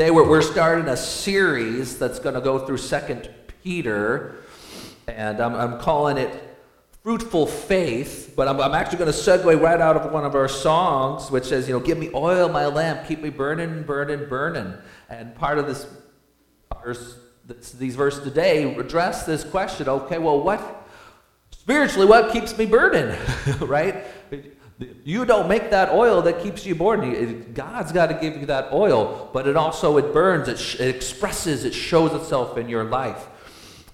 today we're, we're starting a series that's going to go through Second Peter, and I'm, I'm calling it fruitful faith, but I'm, I'm actually going to segue right out of one of our songs, which says, you know, give me oil, my lamp, keep me burning, burning, burning. And part of this verse, this, these verses today address this question. Okay, well, what spiritually, what keeps me burning, right? You don't make that oil that keeps you burning. God's got to give you that oil, but it also it burns, it, sh- it expresses, it shows itself in your life.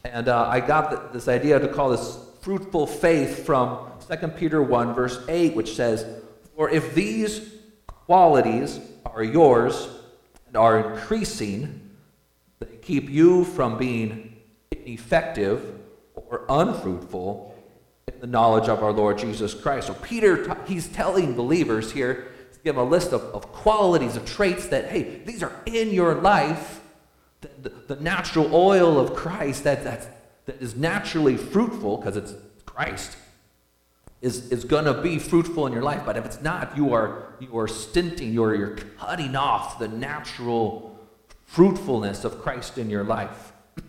And uh, I got this idea to call this fruitful faith from 2 Peter 1, verse 8, which says, For if these qualities are yours and are increasing, they keep you from being ineffective or unfruitful the knowledge of our Lord Jesus Christ. So Peter, he's telling believers here, he's giving a list of, of qualities, of traits that, hey, these are in your life, the, the, the natural oil of Christ that, that's that is naturally fruitful, because it's Christ, is, is going to be fruitful in your life. But if it's not, you are, you are stinting, you're, you're cutting off the natural fruitfulness of Christ in your life.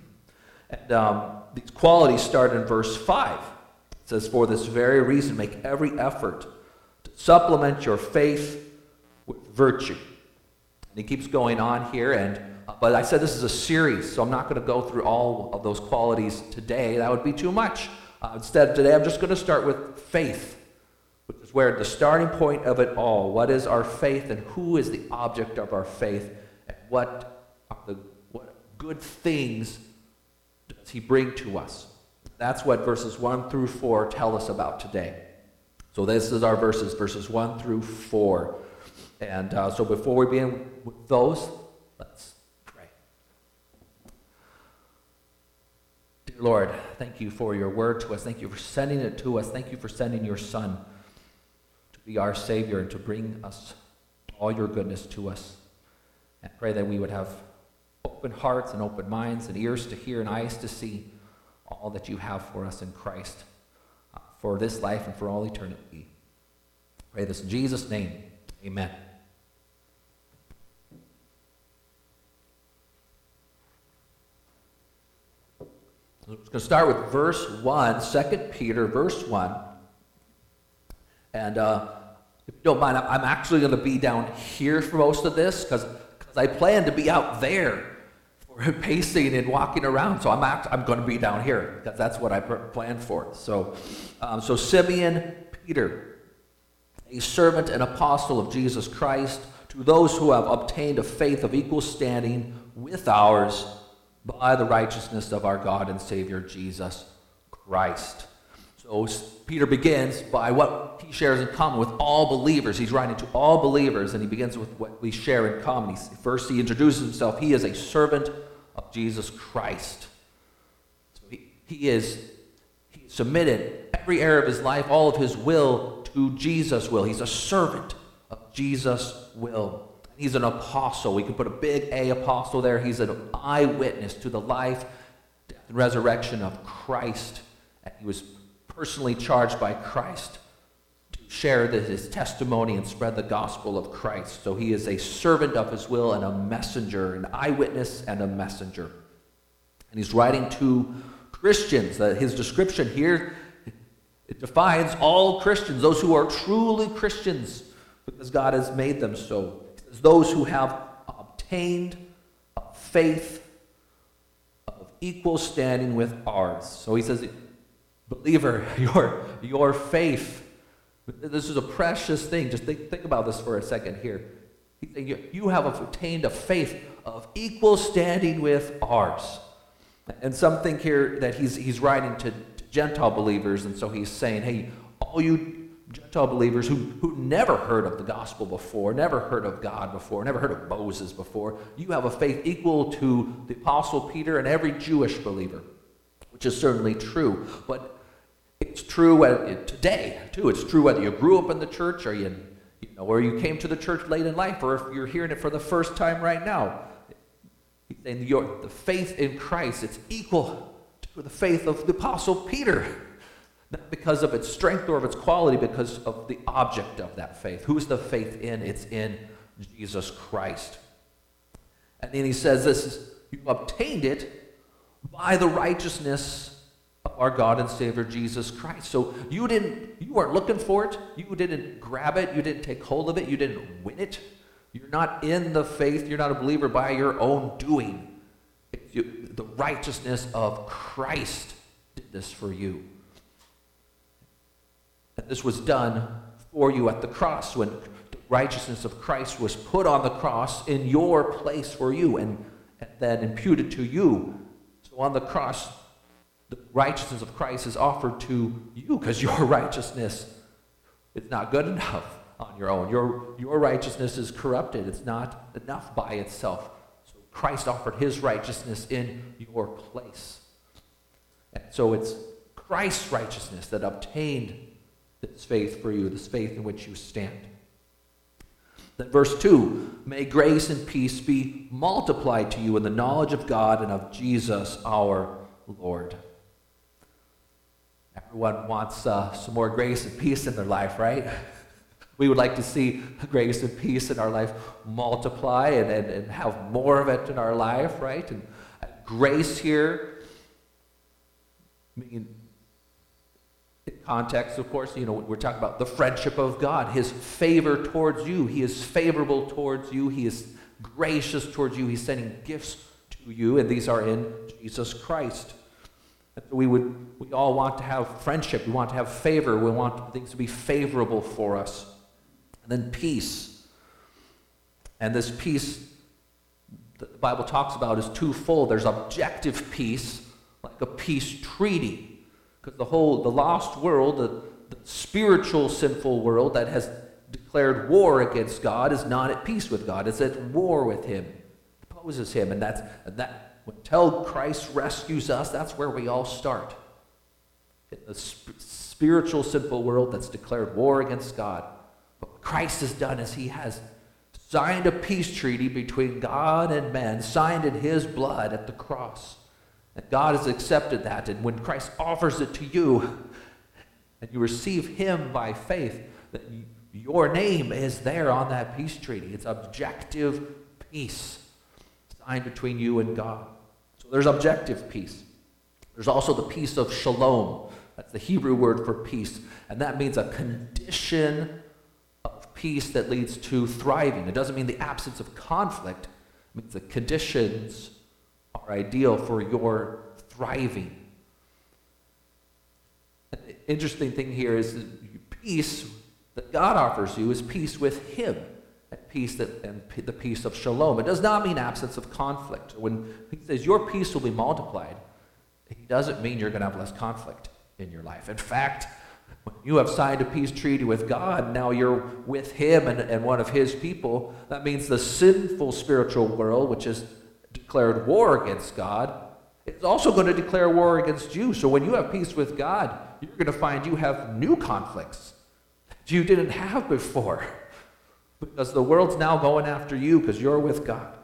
And um, these qualities start in verse 5. Says, For this very reason, make every effort to supplement your faith with virtue. And he keeps going on here, and but I said this is a series, so I'm not going to go through all of those qualities today. That would be too much. Uh, instead, today I'm just going to start with faith, which is where the starting point of it all. What is our faith, and who is the object of our faith, and what are the what good things does He bring to us? That's what verses 1 through 4 tell us about today. So this is our verses, verses 1 through 4. And uh, so before we begin with those, let's pray. Dear Lord, thank you for your word to us. Thank you for sending it to us. Thank you for sending your Son to be our Savior and to bring us all your goodness to us. And pray that we would have open hearts and open minds and ears to hear and eyes to see all that you have for us in Christ uh, for this life and for all eternity. Pray this in Jesus' name. Amen. I'm going to start with verse 1, 2 Peter, verse 1. And uh, if you don't mind, I'm actually going to be down here for most of this because I plan to be out there pacing and walking around. So I'm, act- I'm going to be down here because that's what I planned for. So, um, so Simeon Peter, a servant and apostle of Jesus Christ, to those who have obtained a faith of equal standing with ours by the righteousness of our God and Savior Jesus Christ. So Peter begins by what he shares in common with all believers. He's writing to all believers, and he begins with what we share in common. He, first, he introduces himself. He is a servant Jesus Christ. So he, he is he submitted every area of his life, all of his will to Jesus' will. He's a servant of Jesus' will. He's an apostle. We can put a big A apostle there. He's an eyewitness to the life, death, and resurrection of Christ. And he was personally charged by Christ share his testimony and spread the gospel of Christ. So he is a servant of his will and a messenger, an eyewitness and a messenger. And he's writing to Christians. His description here it defines all Christians, those who are truly Christians, because God has made them so those who have obtained a faith of equal standing with ours. So he says, believer, your, your faith, this is a precious thing. Just think, think about this for a second here. You have obtained a faith of equal standing with ours. And some think here that he's, he's writing to, to Gentile believers, and so he's saying, hey, all you Gentile believers who, who never heard of the gospel before, never heard of God before, never heard of Moses before, you have a faith equal to the Apostle Peter and every Jewish believer, which is certainly true. But it's true today, too. It's true whether you grew up in the church or you, you know, or you came to the church late in life, or if you're hearing it for the first time right now. And your, the faith in Christ, it's equal to the faith of the Apostle Peter. Not because of its strength or of its quality, because of the object of that faith. Who's the faith in? It's in Jesus Christ. And then he says this is, you obtained it by the righteousness our God and Savior Jesus Christ. So you didn't you weren't looking for it, you didn't grab it, you didn't take hold of it, you didn't win it. You're not in the faith, you're not a believer by your own doing. You, the righteousness of Christ did this for you. And this was done for you at the cross when the righteousness of Christ was put on the cross in your place for you and, and then imputed to you. So on the cross, the righteousness of Christ is offered to you because your righteousness is not good enough on your own. Your, your righteousness is corrupted, it's not enough by itself. So Christ offered his righteousness in your place. And so it's Christ's righteousness that obtained this faith for you, this faith in which you stand. Then, verse 2 May grace and peace be multiplied to you in the knowledge of God and of Jesus our Lord. Everyone wants uh, some more grace and peace in their life, right? We would like to see grace and peace in our life multiply and, and, and have more of it in our life, right? And grace here, I mean, in context, of course, you know, we're talking about the friendship of God, His favor towards you. He is favorable towards you, He is gracious towards you, He's sending gifts to you, and these are in Jesus Christ. We would we all want to have friendship, we want to have favor, we want things to be favorable for us. And then peace. And this peace that the Bible talks about is twofold. There's objective peace, like a peace treaty because the whole, the lost world, the, the spiritual sinful world that has declared war against God is not at peace with God. It's at war with Him, opposes Him. And that's, that, until Christ rescues us, that's where we all start. In the sp- spiritual sinful world that's declared war against God. But what Christ has done is He has signed a peace treaty between God and man, signed in His blood at the cross. And God has accepted that. And when Christ offers it to you, and you receive Him by faith, that your name is there on that peace treaty. It's objective peace signed between you and God. So there's objective peace. There's also the peace of shalom. That's the Hebrew word for peace. And that means a condition of peace that leads to thriving. It doesn't mean the absence of conflict, it means the conditions are ideal for your thriving. Interesting thing here is peace that God offers you is peace with Him, peace that and the peace of shalom. It does not mean absence of conflict. When He says your peace will be multiplied, He doesn't mean you're going to have less conflict in your life. In fact, when you have signed a peace treaty with God, now you're with Him and, and one of His people. That means the sinful spiritual world, which has declared war against God, is also going to declare war against you. So when you have peace with God, you're going to find you have new conflicts that you didn't have before. Because the world's now going after you because you're with God.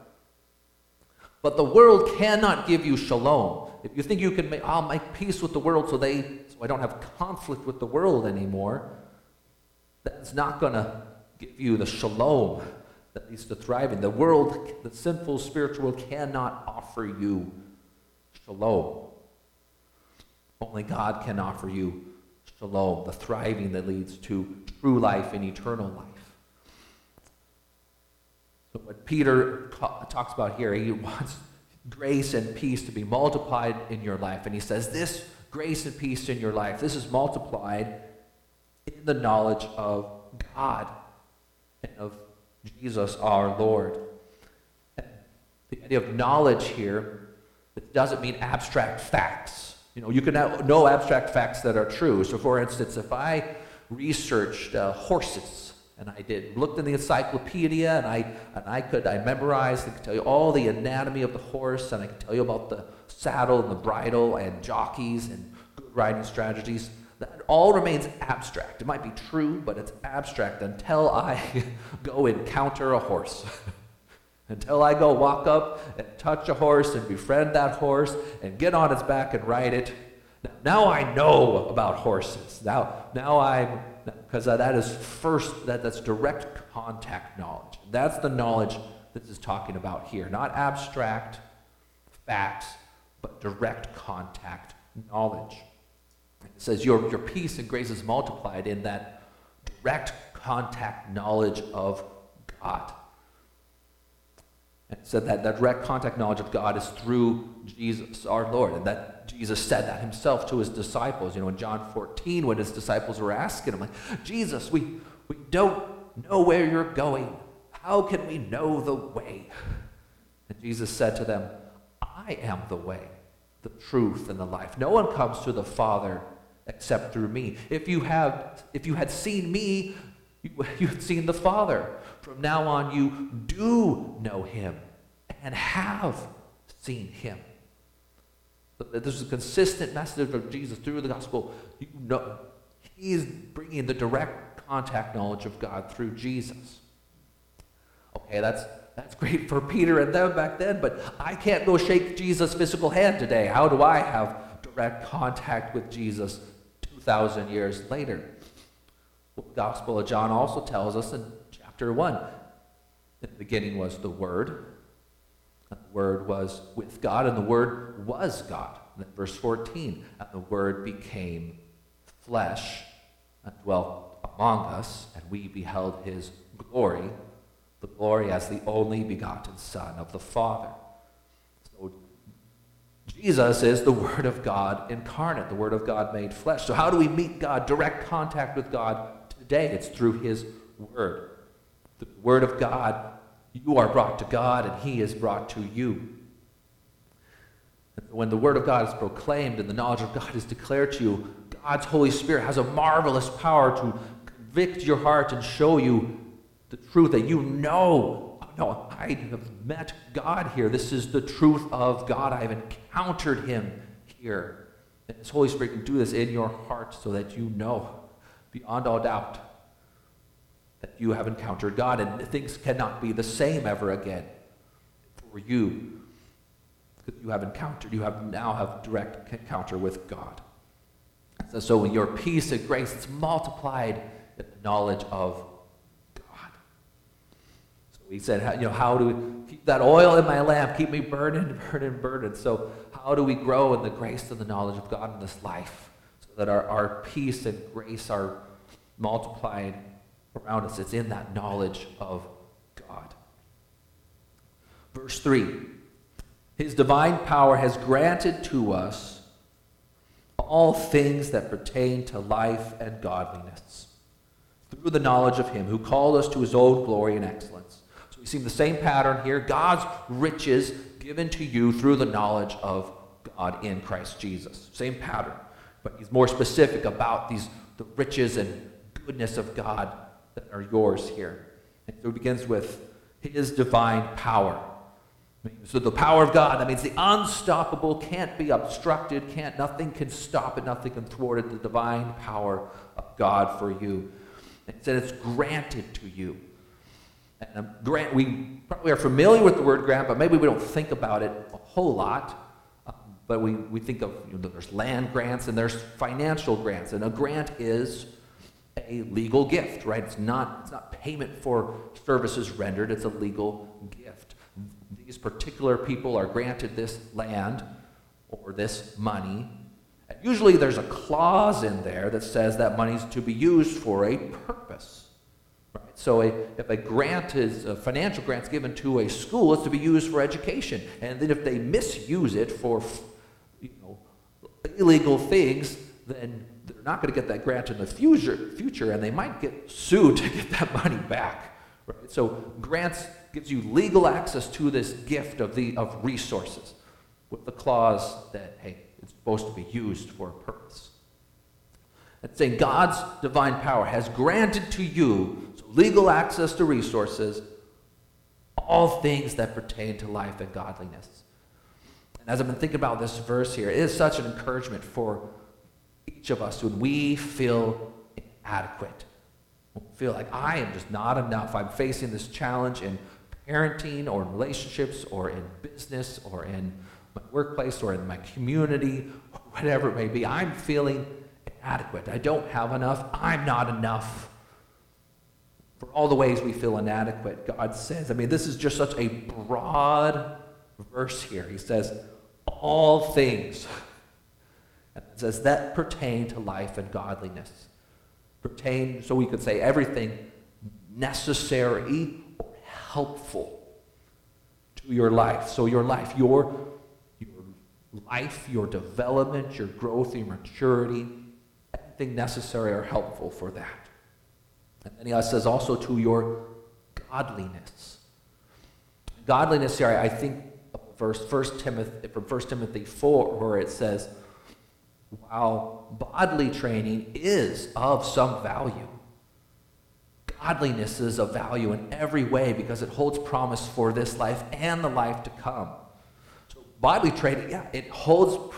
But the world cannot give you shalom. If you think you can make, I'll make peace with the world so they so I don't have conflict with the world anymore, that's not going to give you the shalom that leads to thriving. The world, the sinful spiritual world, cannot offer you shalom. Only God can offer you shalom, the thriving that leads to true life and eternal life. What Peter talks about here, he wants grace and peace to be multiplied in your life. And he says, This grace and peace in your life, this is multiplied in the knowledge of God and of Jesus our Lord. The idea of knowledge here doesn't mean abstract facts. You know, you can know abstract facts that are true. So, for instance, if I researched uh, horses and I did looked in the encyclopedia and I and I could I memorized and could tell you all the anatomy of the horse and I could tell you about the saddle and the bridle and jockeys and good riding strategies. That all remains abstract. It might be true, but it's abstract until I go encounter a horse. until I go walk up and touch a horse and befriend that horse and get on its back and ride it. Now I know about horses. Now, now I'm because that is first that that's direct contact knowledge. That's the knowledge this is talking about here. Not abstract facts, but direct contact knowledge. It says, Your, your peace and grace is multiplied in that direct contact knowledge of God. And it said that, that direct contact knowledge of God is through Jesus, our Lord. And that Jesus said that himself to his disciples. You know, in John 14, when his disciples were asking him, like, Jesus, we, we don't know where you're going. How can we know the way? And Jesus said to them, I am the way, the truth, and the life. No one comes to the Father except through me. If you have if you had seen me, you, you had seen the Father. From now on you do know him and have seen him. There's a consistent message of Jesus through the gospel. You know, he is bringing the direct contact knowledge of God through Jesus. Okay, that's that's great for Peter and them back then, but I can't go shake Jesus' physical hand today. How do I have direct contact with Jesus 2,000 years later? The Gospel of John also tells us in chapter 1 in the beginning was the Word, Word was with God, and the Word was God. Verse 14, and the Word became flesh and dwelt among us, and we beheld his glory the glory as the only begotten Son of the Father. So Jesus is the Word of God incarnate, the Word of God made flesh. So, how do we meet God, direct contact with God today? It's through His Word. The Word of God, you are brought to God, and He is brought to you. When the Word of God is proclaimed and the knowledge of God is declared to you, God's Holy Spirit has a marvelous power to convict your heart and show you the truth that you know, no, I have met God here. This is the truth of God. I have encountered him here. And His Holy Spirit can do this in your heart so that you know beyond all doubt that you have encountered God and things cannot be the same ever again for you you have encountered, you have now have direct encounter with God. So, so your peace and grace is multiplied in the knowledge of God. So he said, you know, how do we keep that oil in my lamp, keep me burning, burning, burning. So how do we grow in the grace and the knowledge of God in this life so that our, our peace and grace are multiplied around us? It's in that knowledge of God. Verse 3 His divine power has granted to us all things that pertain to life and godliness through the knowledge of Him who called us to His own glory and excellence So we see the same pattern here God's riches given to you through the knowledge of God in Christ Jesus. Same pattern. But he's more specific about these the riches and goodness of God that are yours here. And so it begins with his divine power. So the power of God, that means the unstoppable can't be obstructed, can't nothing can stop it, nothing can thwart it. The divine power of God for you. It said it's granted to you. And grant, we probably are familiar with the word grant, but maybe we don't think about it a whole lot. Uh, but we, we think of, you know, there's land grants and there's financial grants. And a grant is a legal gift, right? It's not, it's not payment for services rendered, it's a legal gift. These particular people are granted this land or this money. And usually there's a clause in there that says that money is to be used for a purpose. Right? So a, if a grant is, a financial grant is given to a school, it's to be used for education. And then if they misuse it for, you know, illegal things, then not going to get that grant in the future, future, and they might get sued to get that money back. Right? So grants gives you legal access to this gift of, the, of resources with the clause that, hey, it's supposed to be used for a purpose. It's saying God's divine power has granted to you legal access to resources, all things that pertain to life and godliness. And as I've been thinking about this verse here, it is such an encouragement for each of us when we feel inadequate. Feel like I am just not enough. I'm facing this challenge in parenting or in relationships or in business or in my workplace or in my community, whatever it may be. I'm feeling inadequate. I don't have enough. I'm not enough for all the ways we feel inadequate. God says, I mean, this is just such a broad verse here. He says, all things. Says that pertain to life and godliness. Pertain, so we could say everything necessary or helpful to your life. So your life, your, your life, your development, your growth, your maturity, anything necessary or helpful for that. And then he says also to your godliness. Godliness here, I think verse First Timothy from 1 Timothy 4, where it says, while bodily training is of some value, godliness is of value in every way because it holds promise for this life and the life to come. So bodily training, yeah, it holds,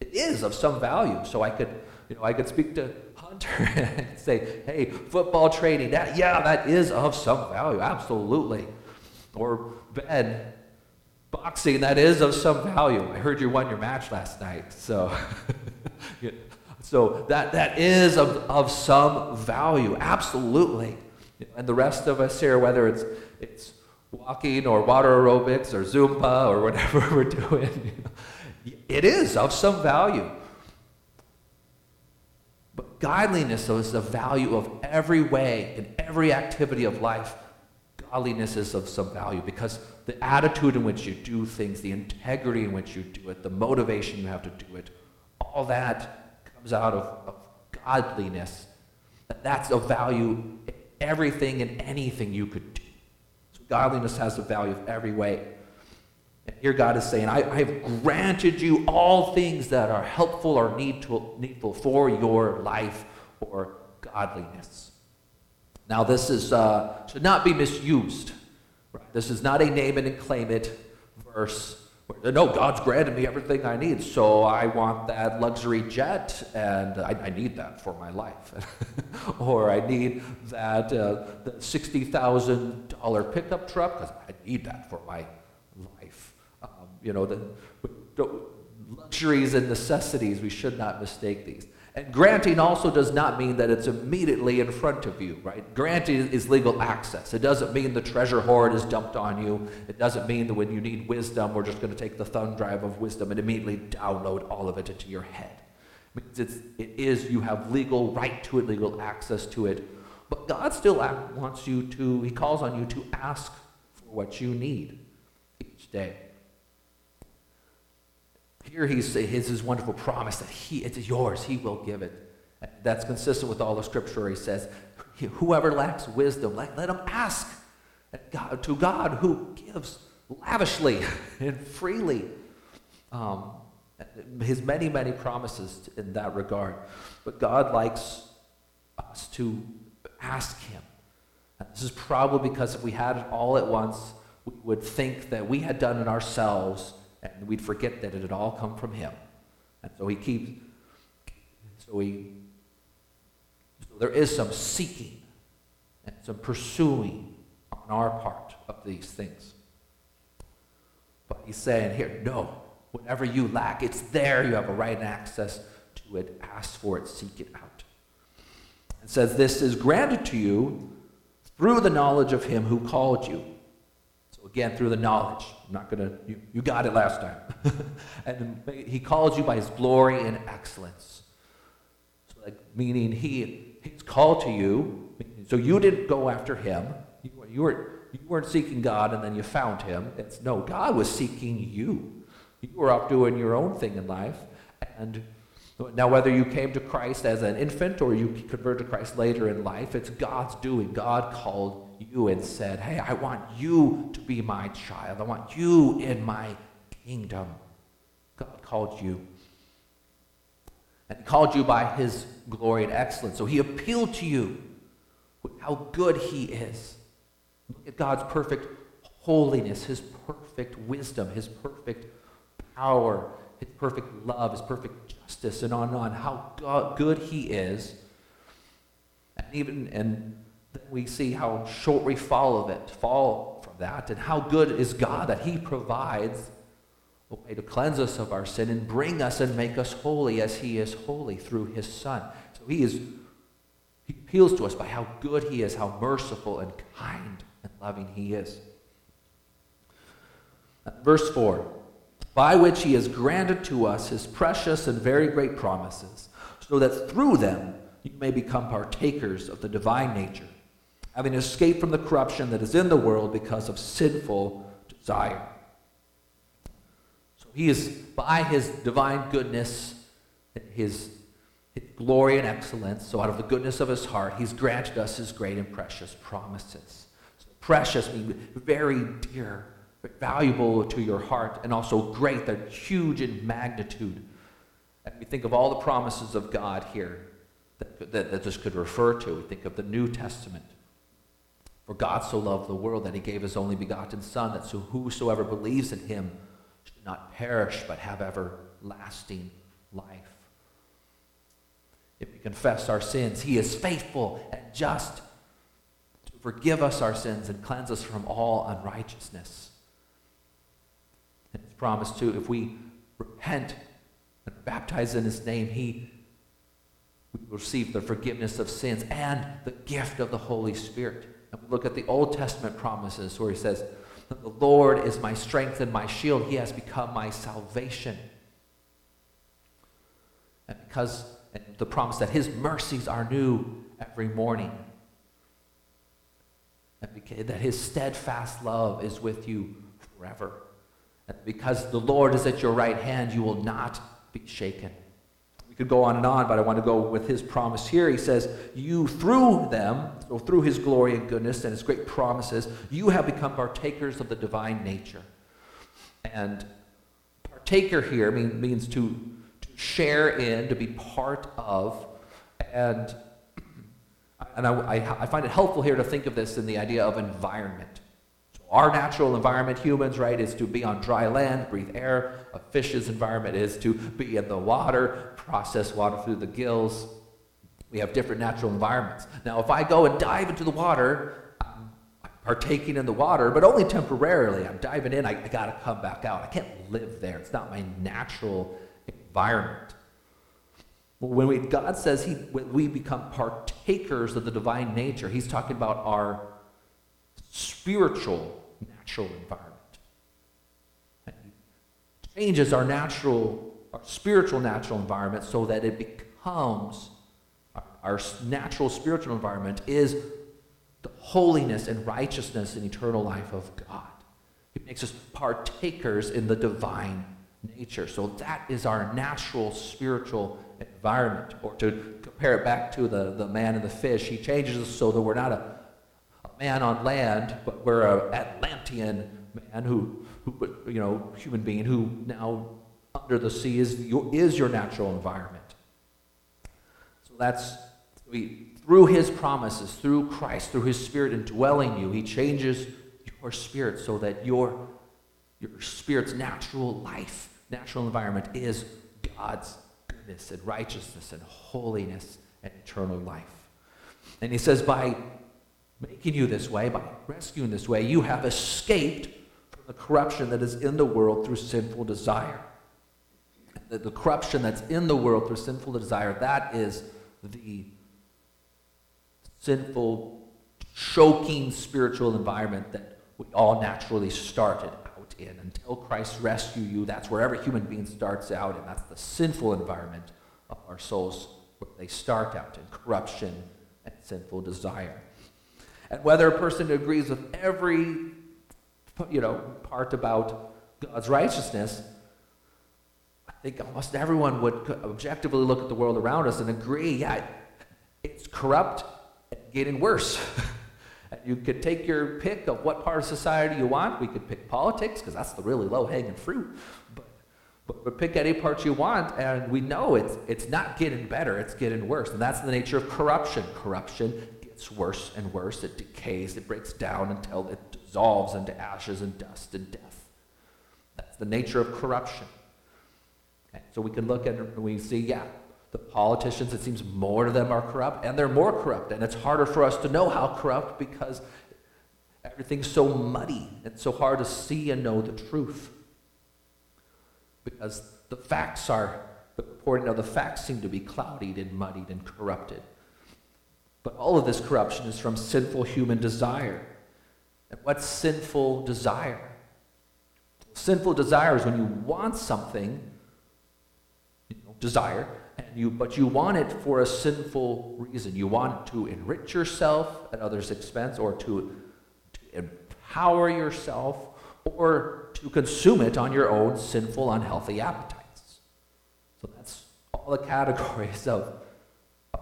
it is of some value. So I could, you know, I could speak to Hunter and say, hey, football training, that, yeah, that is of some value, absolutely. Or Ben, boxing, that is of some value. I heard you won your match last night, so. so that, that is of, of some value, absolutely. And the rest of us here, whether it's, it's walking or water aerobics or Zumba or whatever we're doing, it is of some value. But godliness is the value of every way, and every activity of life. Godliness is of some value because the attitude in which you do things, the integrity in which you do it, the motivation you have to do it, all that comes out of, of godliness. That's of value everything and anything you could do. So godliness has a value of every way. And here God is saying, I, I have granted you all things that are helpful or needful, needful for your life or godliness. Now, this is, uh, should not be misused. Right? This is not a name it and claim it verse. No, God's granted me everything I need, so I want that luxury jet, and I, I need that for my life. or I need that uh, $60,000 pickup truck, because I need that for my life. Um, you know, the, the luxuries and necessities, we should not mistake these. And granting also does not mean that it's immediately in front of you, right? Granting is legal access. It doesn't mean the treasure hoard is dumped on you. It doesn't mean that when you need wisdom, we're just going to take the thumb drive of wisdom and immediately download all of it into your head. It means it's, it is, you have legal right to it, legal access to it. But God still wants you to, He calls on you to ask for what you need each day. Here he's his, his wonderful promise that he, it's yours, he will give it. That's consistent with all the scripture. He says, whoever lacks wisdom, let, let him ask God, to God who gives lavishly and freely. Um, his many, many promises in that regard. But God likes us to ask him. This is probably because if we had it all at once, we would think that we had done it ourselves and we'd forget that it had all come from him. And so he keeps, so he, so there is some seeking and some pursuing on our part of these things. But he's saying here, no, whatever you lack, it's there. You have a right and access to it. Ask for it, seek it out. It says, This is granted to you through the knowledge of him who called you again through the knowledge. I'm not going to, you, you got it last time. and he calls you by his glory and excellence. So like, meaning he, he's called to you. So you didn't go after him. You, you, were, you weren't seeking God and then you found him. It's no, God was seeking you. You were off doing your own thing in life. And now, whether you came to Christ as an infant or you converted to Christ later in life, it's God's doing. God called you and said, Hey, I want you to be my child. I want you in my kingdom. God called you. And he called you by his glory and excellence. So he appealed to you with how good he is. Look at God's perfect holiness, his perfect wisdom, his perfect power, his perfect love, his perfect justice, and on and on. How God, good he is. And even and then we see how short we fall of it, fall from that, and how good is God that He provides a way to cleanse us of our sin and bring us and make us holy as He is holy through His Son. So He is He appeals to us by how good he is, how merciful and kind and loving he is. Verse 4 By which he has granted to us his precious and very great promises, so that through them you may become partakers of the divine nature, having escaped from the corruption that is in the world because of sinful desire. So he is, by his divine goodness, his, glory and excellence, so out of the goodness of his heart, he's granted us his great and precious promises. So precious means very dear valuable to your heart and also great. They're huge in magnitude. And we think of all the promises of God here that, that, that this could refer to. We think of the New Testament. For God so loved the world that he gave his only begotten Son, that so whosoever believes in him should not perish but have everlasting life. If we confess our sins, he is faithful and just to forgive us our sins and cleanse us from all unrighteousness. And it's promised too, if we repent and are baptized in his name, he will receive the forgiveness of sins and the gift of the Holy Spirit. And we look at the Old Testament promises where he says, The Lord is my strength and my shield. He has become my salvation. And because and the promise that his mercies are new every morning. And that his steadfast love is with you forever. And Because the Lord is at your right hand, you will not be shaken. Could go on and on, but I want to go with his promise here. He says, You through them, through his glory and goodness and his great promises, you have become partakers of the divine nature. And partaker here mean, means to, to share in, to be part of, and, and I, I, I find it helpful here to think of this in the idea of environment. Our natural environment, humans, right, is to be on dry land, breathe air. A fish's environment is to be in the water, process water through the gills. We have different natural environments. Now, if I go and dive into the water, I'm partaking in the water, but only temporarily. I'm diving in, I, I got to come back out. I can't live there. It's not my natural environment. When we, God says he, we become partakers of the divine nature, He's talking about our spiritual natural environment. Changes our natural, our spiritual natural environment so that it becomes our, our natural spiritual environment is the holiness and righteousness and eternal life of God. He makes us partakers in the divine nature. So that is our natural spiritual environment. Or to compare it back to the, the man and the fish, he changes us so that we're not a man on land, but we're an Atlantean man who, who, you know, human being who now under the sea is your, is your natural environment. So that's we, through his promises, through Christ, through his spirit indwelling you, he changes your spirit so that your, your spirit's natural life, natural environment is God's goodness and righteousness and holiness and eternal life. And he says, by making you this way, by rescuing this way, you have escaped from the corruption that is in the world through sinful desire. The, the corruption that's in the world through sinful desire, that is the sinful, choking spiritual environment that we all naturally started out in. Until Christ rescue you, that's where every human being starts out, and that's the sinful environment of our souls where they start out in corruption and sinful desire. And whether a person agrees with every you know, part about God's righteousness, I think almost everyone would objectively look at the world around us and agree, yeah, it's corrupt and getting worse. you could take your pick of what part of society you want. We could pick politics, because that's the really low hanging fruit. But, but, but pick any part you want, and we know it's, it's not getting better, it's getting worse. And that's the nature of corruption. Corruption gets worse and worse. It decays, it breaks down until it dissolves into ashes and dust and death. That's the nature of corruption. Okay? So we can look and we see, yeah, the politicians, it seems more of them are corrupt, and they're more corrupt. And it's harder for us to know how corrupt because everything's so muddy. It's so hard to see and know the truth. Because the facts are, the reporting of the facts seem to be clouded and muddied and corrupted. But all of this corruption is from sinful human desire. And what's sinful desire? Sinful desire is when you want something, you know, desire, and you, but you want it for a sinful reason. You want to enrich yourself at others' expense, or to, to empower yourself, or to consume it on your own sinful, unhealthy appetites. So that's all the categories of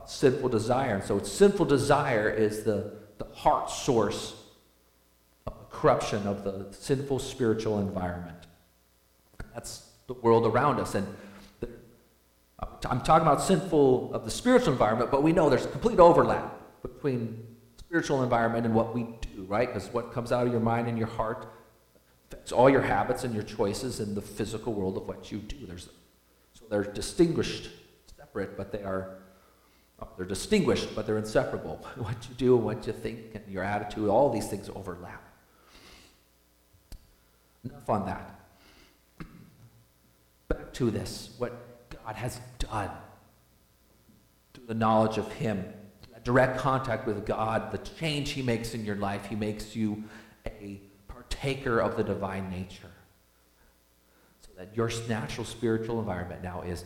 sinful desire. And so sinful desire is the, the heart source of corruption of the sinful spiritual environment. That's the world around us. And I'm talking about sinful of the spiritual environment, but we know there's complete overlap between spiritual environment and what we do, right? Because what comes out of your mind and your heart affects all your habits and your choices in the physical world of what you do. There's, so they're distinguished, separate, but they are Oh, they're distinguished, but they're inseparable. what you do what you think and your attitude, all these things overlap. Enough on that. Back to this what God has done through the knowledge of Him, direct contact with God, the change He makes in your life. He makes you a partaker of the divine nature. So that your natural spiritual environment now is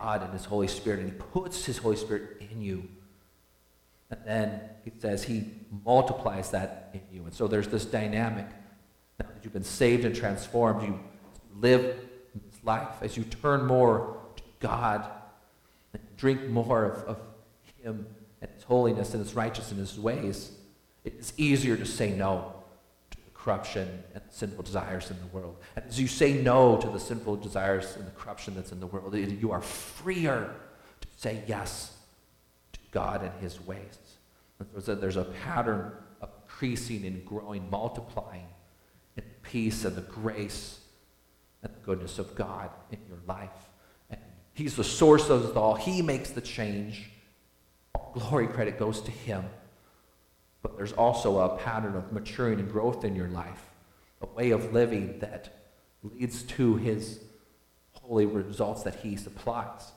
God and His Holy Spirit, and He puts His Holy Spirit in you. And then He says He multiplies that in you. And so there's this dynamic. Now that you've been saved and transformed, you live this life as you turn more to God and drink more of, of Him and His holiness and His righteousness and His ways. It's easier to say no corruption and sinful desires in the world. And as you say no to the sinful desires and the corruption that's in the world, you are freer to say yes to God and His ways. There's a pattern of increasing and growing, multiplying in peace and the grace and the goodness of God in your life. And He's the source of it all. He makes the change. All glory credit goes to Him. But there's also a pattern of maturing and growth in your life, a way of living that leads to his holy results that he supplies.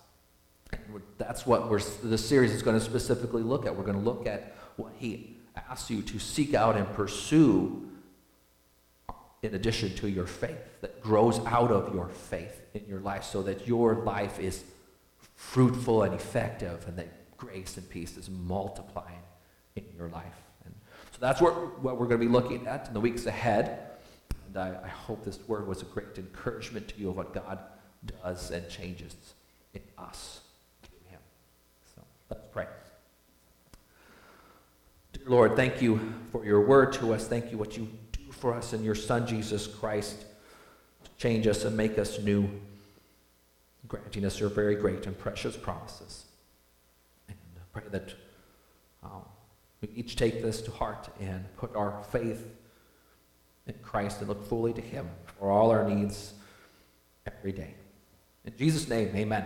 That's what we're, this series is going to specifically look at. We're going to look at what he asks you to seek out and pursue in addition to your faith, that grows out of your faith in your life so that your life is fruitful and effective and that grace and peace is multiplying in your life. That's what, what we're going to be looking at in the weeks ahead. And I, I hope this word was a great encouragement to you of what God does and changes in us through Him. So let's pray. Dear Lord, thank you for your word to us. Thank you what you do for us in your Son, Jesus Christ, to change us and make us new, granting us your very great and precious promises. And I pray that we each take this to heart and put our faith in Christ and look fully to Him for all our needs every day. In Jesus' name, amen.